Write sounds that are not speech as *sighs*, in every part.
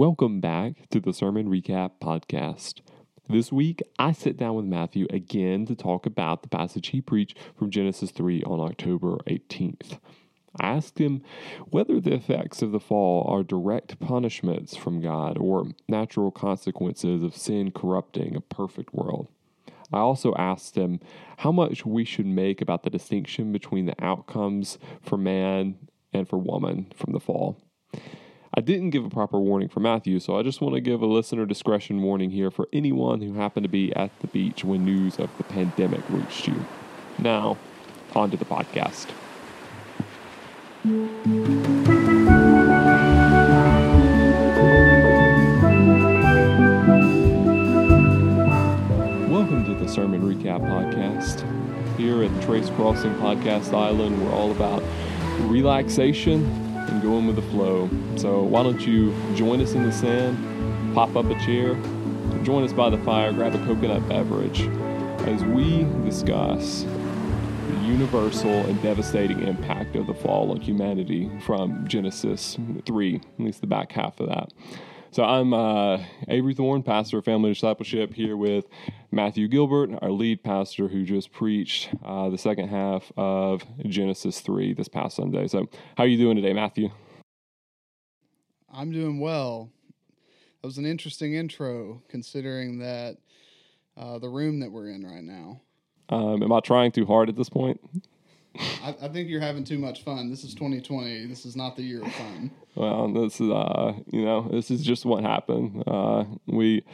Welcome back to the Sermon Recap Podcast. This week, I sit down with Matthew again to talk about the passage he preached from Genesis 3 on October 18th. I asked him whether the effects of the fall are direct punishments from God or natural consequences of sin corrupting a perfect world. I also asked him how much we should make about the distinction between the outcomes for man and for woman from the fall. I didn't give a proper warning for Matthew, so I just want to give a listener discretion warning here for anyone who happened to be at the beach when news of the pandemic reached you. Now, on to the podcast. Welcome to the Sermon Recap Podcast. Here at Trace Crossing Podcast Island, we're all about relaxation and going with the flow. So why don't you join us in the sand, pop up a chair, join us by the fire, grab a coconut beverage as we discuss the universal and devastating impact of the fall on humanity from Genesis 3, at least the back half of that. So I'm uh, Avery Thorne, pastor of Family Discipleship, here with Matthew Gilbert, our lead pastor, who just preached uh, the second half of Genesis three this past Sunday. So, how are you doing today, Matthew? I'm doing well. That was an interesting intro, considering that uh, the room that we're in right now. Um, am I trying too hard at this point? I, I, think you're having too much fun. This is 2020. This is not the year of fun. Well, this is uh, you know, this is just what happened. Uh, we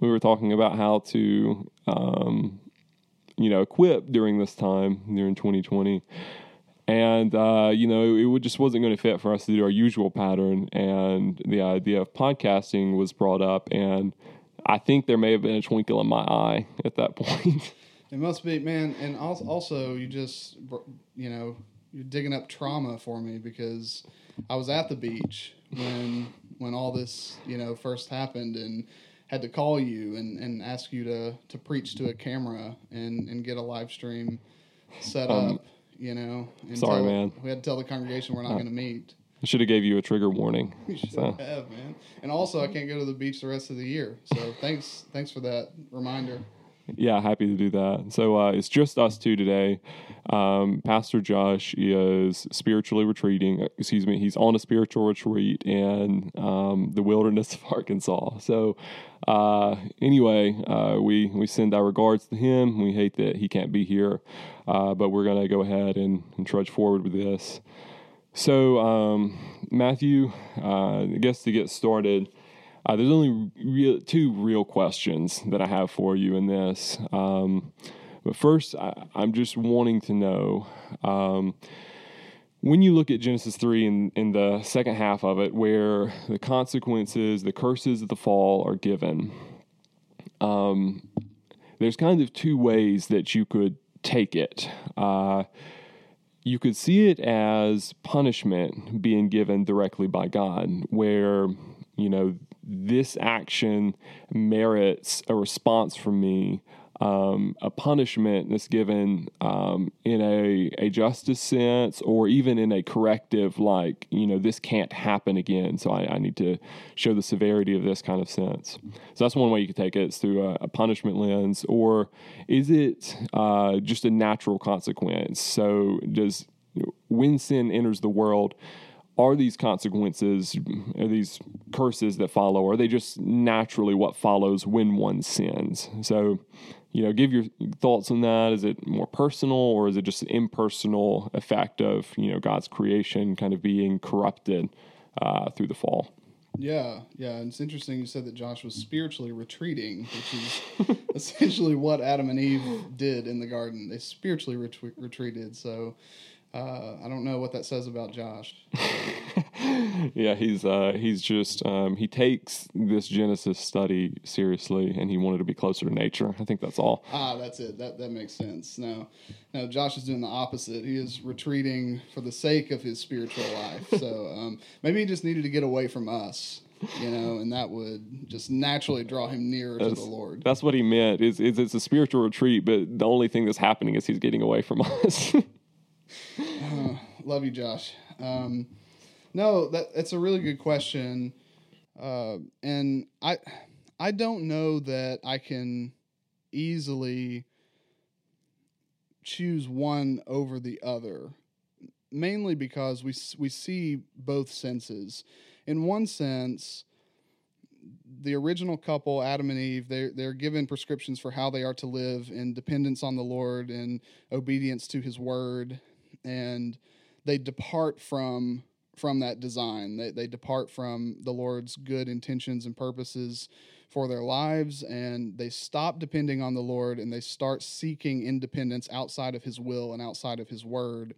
we were talking about how to um, you know equip during this time during 2020 and uh, you know it just wasn't going to fit for us to do our usual pattern and the idea of podcasting was brought up and i think there may have been a twinkle in my eye at that *laughs* point it must be man and also you just you know you're digging up trauma for me because i was at the beach when when all this you know first happened and had to call you and, and ask you to, to preach to a camera and, and get a live stream set um, up, you know. sorry, tell, man. We had to tell the congregation we're not uh, going to meet. I should have gave you a trigger warning. *laughs* You should so. have, man. And also, I can't go to the beach the rest of the year. So thanks, thanks for that reminder. Yeah, happy to do that. So uh, it's just us two today. Um, Pastor Josh is spiritually retreating. Uh, excuse me, he's on a spiritual retreat in um, the wilderness of *laughs* Arkansas. So uh, anyway, uh, we we send our regards to him. We hate that he can't be here, uh, but we're gonna go ahead and, and trudge forward with this. So um, Matthew, uh, I guess to get started. Uh, there's only real, two real questions that I have for you in this. Um, but first, I, am just wanting to know um, when you look at Genesis 3 in, in the second half of it, where the consequences, the curses of the fall are given, um, there's kind of two ways that you could take it. Uh, you could see it as punishment being given directly by God, where, you know, this action merits a response from me, um, a punishment that's given um, in a, a justice sense or even in a corrective, like, you know, this can't happen again. So I, I need to show the severity of this kind of sense. So that's one way you could take it, it's through a, a punishment lens. Or is it uh, just a natural consequence? So does when sin enters the world, are these consequences, are these curses that follow, are they just naturally what follows when one sins? So, you know, give your thoughts on that. Is it more personal or is it just an impersonal effect of, you know, God's creation kind of being corrupted uh, through the fall? Yeah, yeah. And it's interesting you said that Josh was spiritually retreating, which is *laughs* essentially what Adam and Eve did in the garden. They spiritually ret- retreated. So, uh, I don't know what that says about Josh. *laughs* yeah, he's uh, he's just um, he takes this Genesis study seriously, and he wanted to be closer to nature. I think that's all. Ah, that's it. That that makes sense. No, no, Josh is doing the opposite. He is retreating for the sake of his spiritual life. so *laughs* um, maybe he just needed to get away from us you know, and that would just naturally draw him nearer that's, to the Lord. That's what he meant. Is is it's a spiritual retreat, but the only thing that's happening is he's getting away from us. *laughs* *sighs* love you, Josh. Um, no, that that's a really good question. Uh, and I I don't know that I can easily choose one over the other, mainly because we we see both senses. In one sense, the original couple, Adam and Eve, they're, they're given prescriptions for how they are to live in dependence on the Lord and obedience to His word, and they depart from from that design. They, they depart from the Lord's good intentions and purposes for their lives, and they stop depending on the Lord and they start seeking independence outside of His will and outside of His word.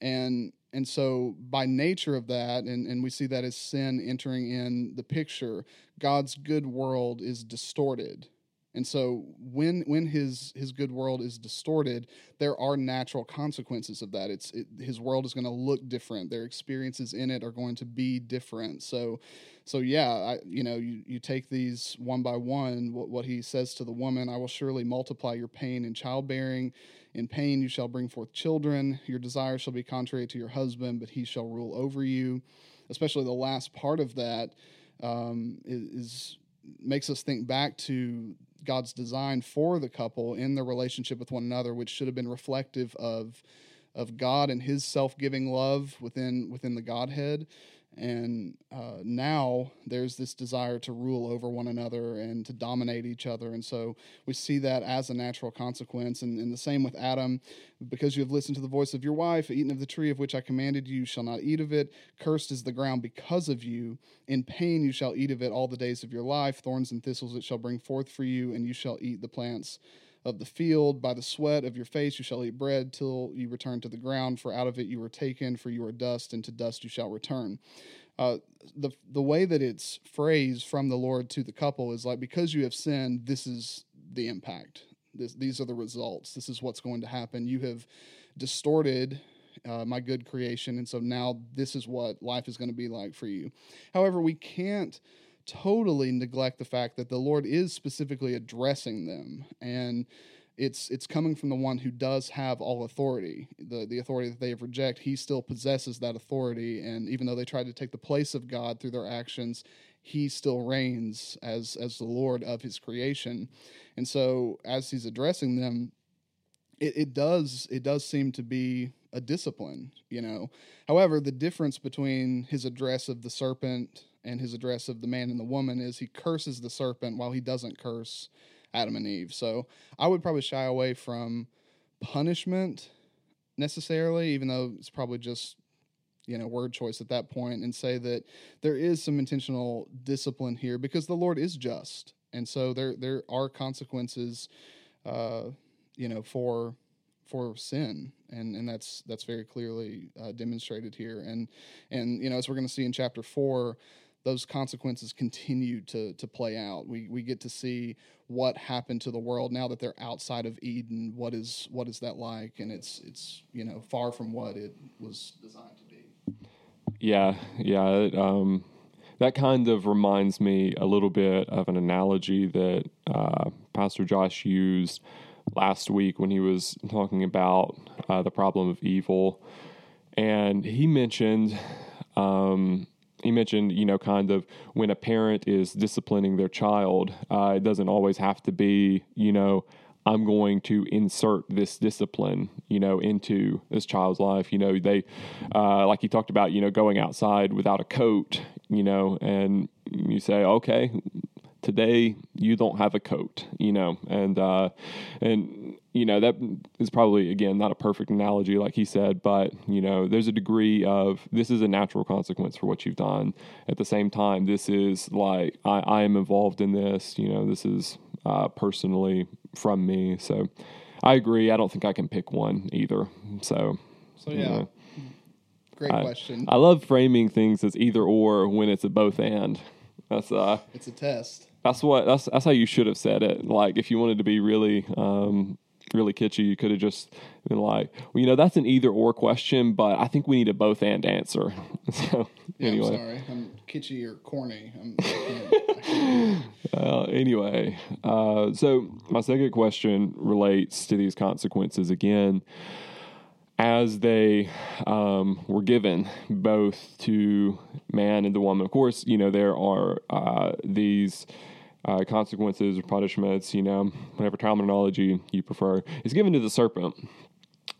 And and so by nature of that, and, and we see that as sin entering in the picture, God's good world is distorted and so when when his his good world is distorted, there are natural consequences of that. It's it, his world is going to look different. Their experiences in it are going to be different. So so yeah, I, you know, you, you take these one by one. What, what he says to the woman, I will surely multiply your pain in childbearing. In pain you shall bring forth children. Your desire shall be contrary to your husband, but he shall rule over you. Especially the last part of that um, is, is makes us think back to God's design for the couple in their relationship with one another, which should have been reflective of of God and His self giving love within within the Godhead, and uh, now there's this desire to rule over one another and to dominate each other. And so we see that as a natural consequence. And, and the same with Adam because you have listened to the voice of your wife, eaten of the tree of which I commanded you, you shall not eat of it. Cursed is the ground because of you. In pain you shall eat of it all the days of your life. Thorns and thistles it shall bring forth for you, and you shall eat the plants of the field. By the sweat of your face you shall eat bread till you return to the ground, for out of it you were taken, for you are dust, and to dust you shall return. Uh, the the way that it's phrased from the Lord to the couple is like because you have sinned, this is the impact. This, these are the results. This is what's going to happen. You have distorted uh, my good creation, and so now this is what life is going to be like for you. However, we can't totally neglect the fact that the Lord is specifically addressing them and it's it's coming from the one who does have all authority. The the authority that they have rejected, he still possesses that authority and even though they tried to take the place of God through their actions, he still reigns as as the Lord of his creation. And so as he's addressing them, it, it does it does seem to be a discipline, you know. However, the difference between his address of the serpent and his address of the man and the woman is he curses the serpent while he doesn't curse Adam and Eve. So I would probably shy away from punishment necessarily, even though it's probably just you know word choice at that point, and say that there is some intentional discipline here because the Lord is just, and so there there are consequences, uh, you know, for for sin. And and that's that's very clearly uh, demonstrated here. And and you know as we're going to see in chapter 4 those consequences continue to to play out. We we get to see what happened to the world now that they're outside of Eden. What is what is that like? And it's it's you know far from what it was designed to be. Yeah, yeah. It, um, that kind of reminds me a little bit of an analogy that uh, Pastor Josh used last week when he was talking about uh, the problem of evil, and he mentioned. Um, he mentioned, you know, kind of when a parent is disciplining their child, uh, it doesn't always have to be, you know, I'm going to insert this discipline, you know, into this child's life. You know, they, uh, like he talked about, you know, going outside without a coat, you know, and you say, okay, today you don't have a coat, you know, and uh, and you know that is probably again not a perfect analogy, like he said, but you know there's a degree of this is a natural consequence for what you've done. At the same time, this is like I, I am involved in this, you know, this is uh, personally from me, so. I agree. I don't think I can pick one either. So, so yeah, you know, great I, question. I love framing things as either or when it's a both and. That's uh, it's a test. That's what that's that's how you should have said it. Like if you wanted to be really um, really kitschy, you could have just been like, well, you know, that's an either or question, but I think we need a both and answer. *laughs* so yeah, anyway, I'm sorry, I'm kitschy or corny. I'm, *laughs* uh, anyway, uh, so my second question relates to these consequences again. as they um, were given both to man and the woman. Of course, you know, there are uh, these uh, consequences or punishments, you know, whatever terminology you prefer, is given to the serpent.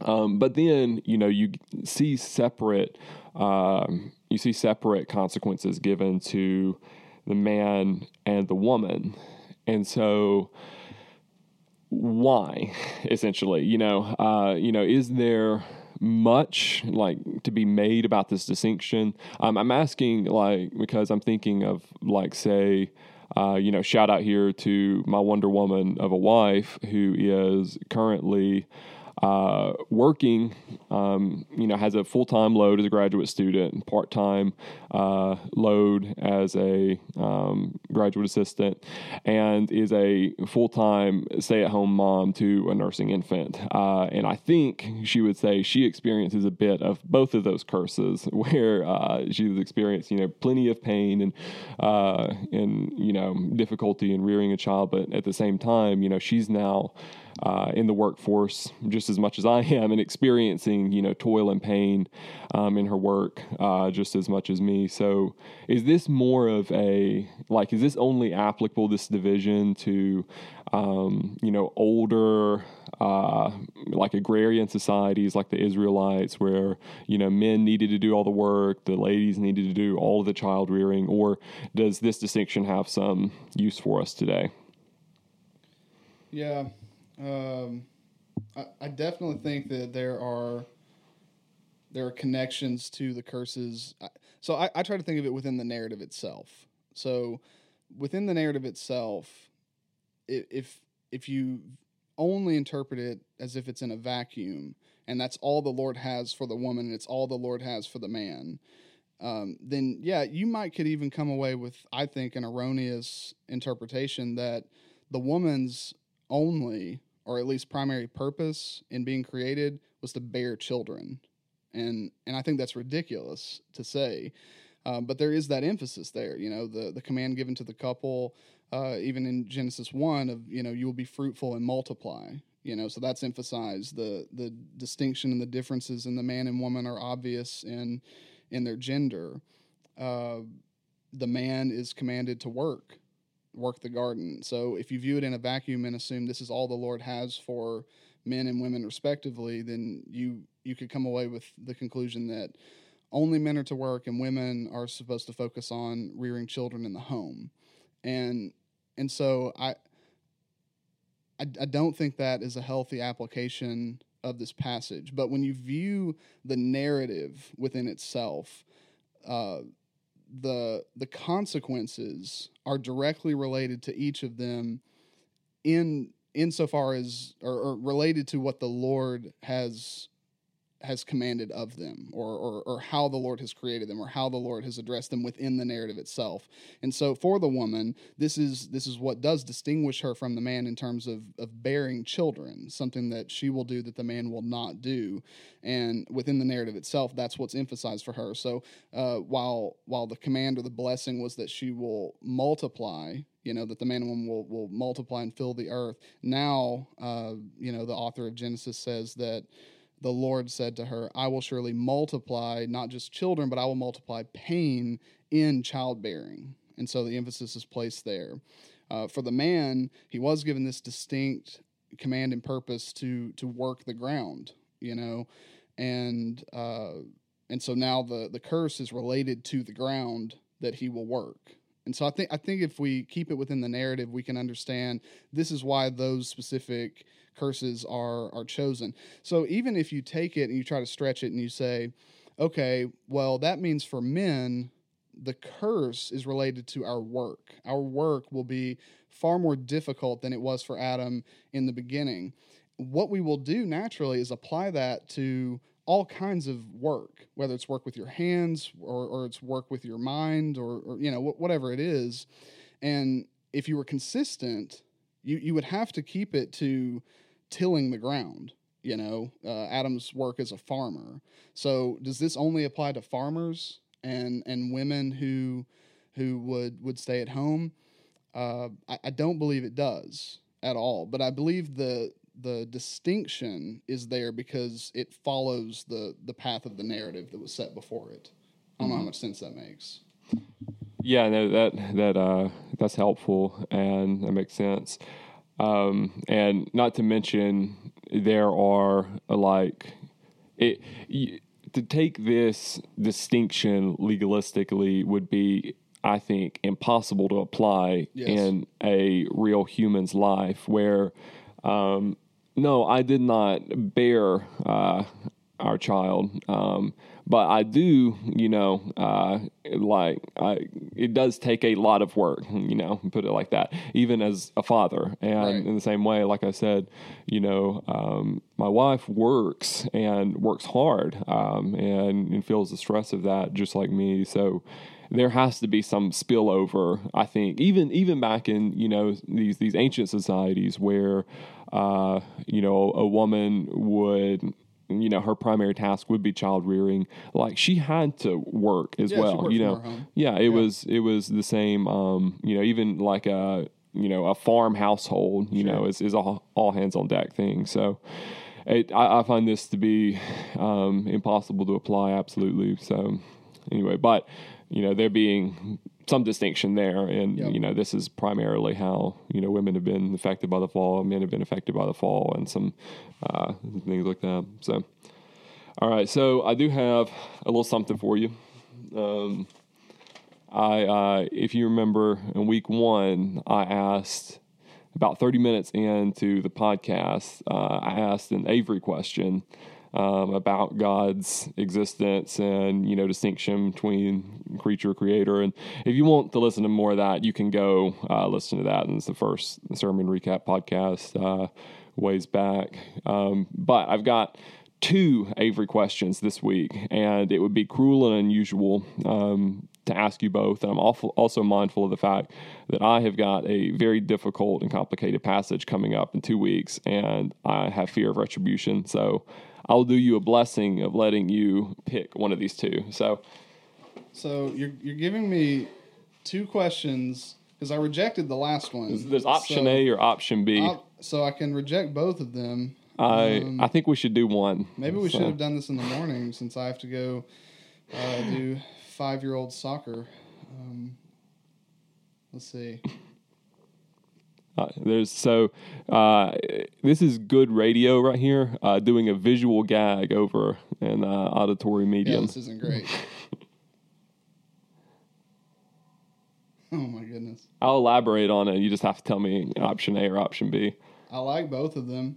Um, but then, you know, you see separate, um, you see separate consequences given to the man and the woman. And so, why essentially you know uh, you know is there much like to be made about this distinction um, i'm asking like because i'm thinking of like say uh, you know shout out here to my wonder woman of a wife who is currently uh, working, um, you know, has a full time load as a graduate student, part time uh, load as a um, graduate assistant, and is a full time stay at home mom to a nursing infant. Uh, and I think she would say she experiences a bit of both of those curses, *laughs* where uh, she's experienced, you know, plenty of pain and uh, and you know difficulty in rearing a child, but at the same time, you know, she's now uh, in the workforce just as much as I am and experiencing, you know, toil and pain um, in her work uh, just as much as me. So, is this more of a like, is this only applicable this division to, um, you know, older, uh, like agrarian societies like the Israelites, where you know men needed to do all the work, the ladies needed to do all of the child rearing, or does this distinction have some use for us today? Yeah, um, I, I definitely think that there are there are connections to the curses. So I, I try to think of it within the narrative itself. So within the narrative itself, if if you only interpret it as if it's in a vacuum and that's all the Lord has for the woman and it's all the Lord has for the man, um, then yeah, you might could even come away with I think an erroneous interpretation that the woman's only or at least primary purpose in being created was to bear children. And and I think that's ridiculous to say um, but there is that emphasis there you know the the command given to the couple uh, even in Genesis 1 of you know you will be fruitful and multiply you know so that's emphasized. The the distinction and the differences in the man and woman are obvious in in their gender. Uh, the man is commanded to work work the garden. So if you view it in a vacuum and assume this is all the Lord has for men and women respectively, then you you could come away with the conclusion that only men are to work and women are supposed to focus on rearing children in the home. And and so I I, I don't think that is a healthy application of this passage. But when you view the narrative within itself, uh, the the consequences are directly related to each of them in insofar as or, or related to what the Lord has has commanded of them or, or, or how the Lord has created them or how the Lord has addressed them within the narrative itself. And so for the woman, this is this is what does distinguish her from the man in terms of, of bearing children, something that she will do that the man will not do. And within the narrative itself, that's what's emphasized for her. So uh, while while the command or the blessing was that she will multiply, you know that the man and woman will, will multiply and fill the earth now uh, you know the author of genesis says that the Lord said to her, I will surely multiply not just children, but I will multiply pain in childbearing. And so the emphasis is placed there. Uh, for the man, he was given this distinct command and purpose to to work the ground, you know, and uh, and so now the the curse is related to the ground that he will work. And so I think I think if we keep it within the narrative, we can understand this is why those specific curses are are chosen. So even if you take it and you try to stretch it and you say, okay, well that means for men the curse is related to our work. Our work will be far more difficult than it was for Adam in the beginning. What we will do naturally is apply that to all kinds of work, whether it's work with your hands or, or it's work with your mind or, or you know whatever it is. And if you were consistent, you you would have to keep it to tilling the ground. You know, uh, Adam's work as a farmer. So does this only apply to farmers and and women who who would would stay at home? Uh, I, I don't believe it does at all. But I believe the the distinction is there because it follows the the path of the narrative that was set before it. I don't know how much sense that makes. Yeah, no, that that uh, that's helpful and that makes sense. Um, and not to mention, there are uh, like it y- to take this distinction legalistically would be, I think, impossible to apply Yes. in a real human's life. Where, um, no, I did not bear uh, our child. Um, but I do, you know, uh, like I, it does take a lot of work, you know, put it like that. Even as a father, and Right. in the same way, like I said, you know, um, my wife works and works hard, um, and, and feels the stress of that just like me. So there has to be some spillover. I think even even back in you know these these ancient societies where, uh, you know, a woman would you know her primary task would be child rearing. Like she had to work as Yeah, well you know? yeah it was it was the same um you know even like a you know a farm household you know is, is all, all hands on deck thing. So it, I, I find this to be um impossible to apply absolutely. So anyway but you know there being some distinction there. And Yep. you know this is primarily how you know women have been affected by the fall men have been affected by the fall and some uh, things like that. So all right. So i do have a little something for you. Um, i uh, if you remember in week one i asked about 30 minutes into the podcast uh, i asked an avery question um, about God's existence and you know distinction between creature creator. And if you want to listen to more of that, you can go uh, listen to that. And it's the first sermon recap podcast uh, ways back. Um, but I've got two Avery questions this week, and it would be cruel and unusual. Um, to ask you both, and I'm also mindful of the fact that I have got a very difficult and complicated passage coming up in two weeks, and I have fear of retribution. So I'll do you a blessing of letting you pick one of these two. So, So you're you're giving me two questions because I rejected the last one. there's option So A or option B. I'll- so I can reject both of them. I um, I think we should do one. Maybe we So- should have done this in the morning since I have to go uh, do five year old soccer. Um, let's see. Uh, there's so uh, this is good radio right here. Uh, doing a visual gag over an uh, auditory Yeah, medium. this isn't great. *laughs* oh my goodness. I'll elaborate on it. You just have to tell me option A or option B. I like both of them.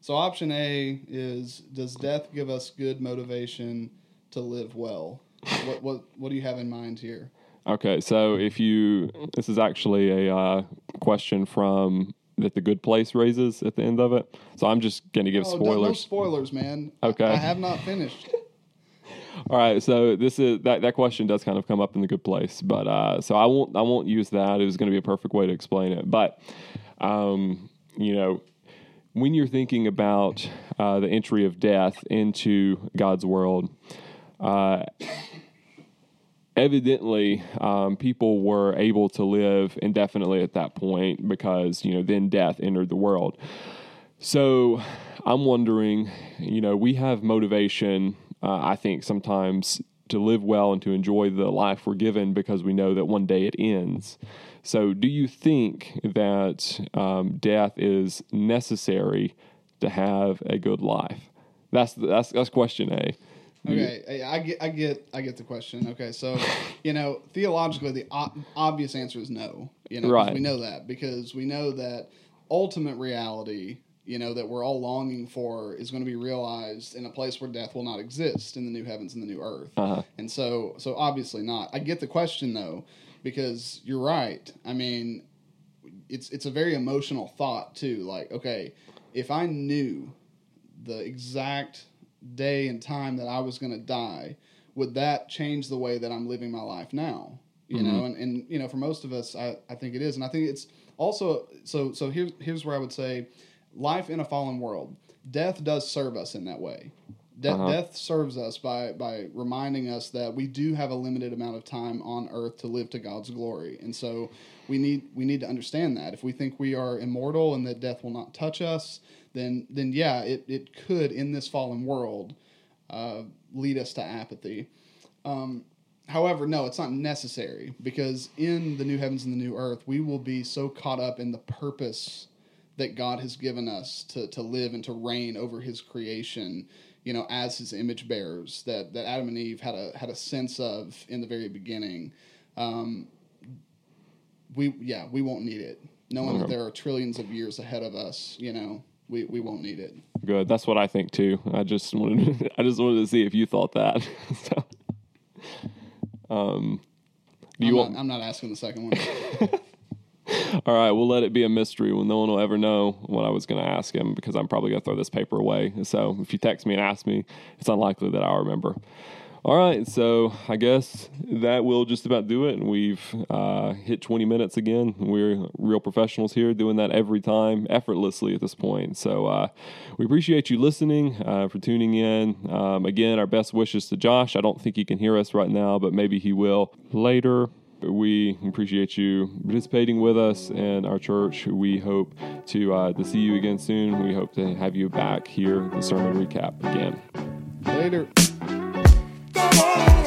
So option A is does death give us good motivation to live well? What what what do you have in mind here? Okay, so if you this is actually a uh, question from that the Good Place raises at the end of it. So I'm just going to give Oh, no- No, spoilers. spoilers, man. Okay. I, I have not finished. *laughs* *laughs* All right, so this is that that question does kind of come up in the good place, but uh, so I won't I won't use that. It was going to be a perfect way to explain it, but um, you know, when you're thinking about uh, the entry of death into God's world, uh, evidently um, people were able to live indefinitely at that point because you know then death entered the world. So I'm wondering, you know, we have motivation, uh, I think, sometimes to live well and to enjoy the life we're given because we know that one day it ends. So, do you think that um, death is necessary to have a good life? That's that's that's question A. Okay, I I get, I get, I get the question. Okay, so *laughs* you know, theologically, the obvious answer is no. You know, Right. we know that because we know that ultimate reality, you know, that we're all longing for, is going to be realized in a place where death will not exist in the new heavens and the new earth. Uh-huh. And so, so obviously not. I get the question though, because you're right. I mean, it's it's a very emotional thought too. Like, okay, if I knew the exact day and time that I was going to die, would that change the way that I'm living my life now? You know, and, and you know, for most of us, I, I think it is, and I think it's also so. So here's here's where I would say, life in a fallen world, death does serve us in that way. De- Uh-huh. Death serves us by by reminding us that we do have a limited amount of time on earth to live to God's glory, and so we need we need to understand that if we think we are immortal and that death will not touch us, then then yeah, it it could in this fallen world uh, lead us to apathy. Um, however, no, it's not necessary because in the new heavens and the new earth, we will be so caught up in the purpose that God has given us to, to live and to reign over His creation, you know, as His image bearers that, that Adam and Eve had a had a sense of in the very beginning. Um, we yeah, we won't need it, knowing that there are trillions of years ahead of us. You know, we, we won't need it. Good. That's what I think too. I just wanted to, *laughs* I just wanted to see if you thought that. *laughs* so, um, do you I'm, want? Not, I'm not asking the second one. *laughs* All right, we'll let it be a mystery when no one will ever know what I was going to ask him because I'm probably going to throw this paper away. So if you text me and ask me, it's unlikely that I'll remember. All right, so I guess that will just about do it. We've uh, hit 20 minutes again. We're real professionals here, doing that every time, effortlessly at this point. So uh, we appreciate you listening, uh, for tuning in. Um, again, our best wishes to Josh. I don't think he can hear us right now, but maybe he will later. We appreciate you participating with us and our church. We hope to uh, to see you again soon. We hope to have you back here, the sermon recap again. Later. On.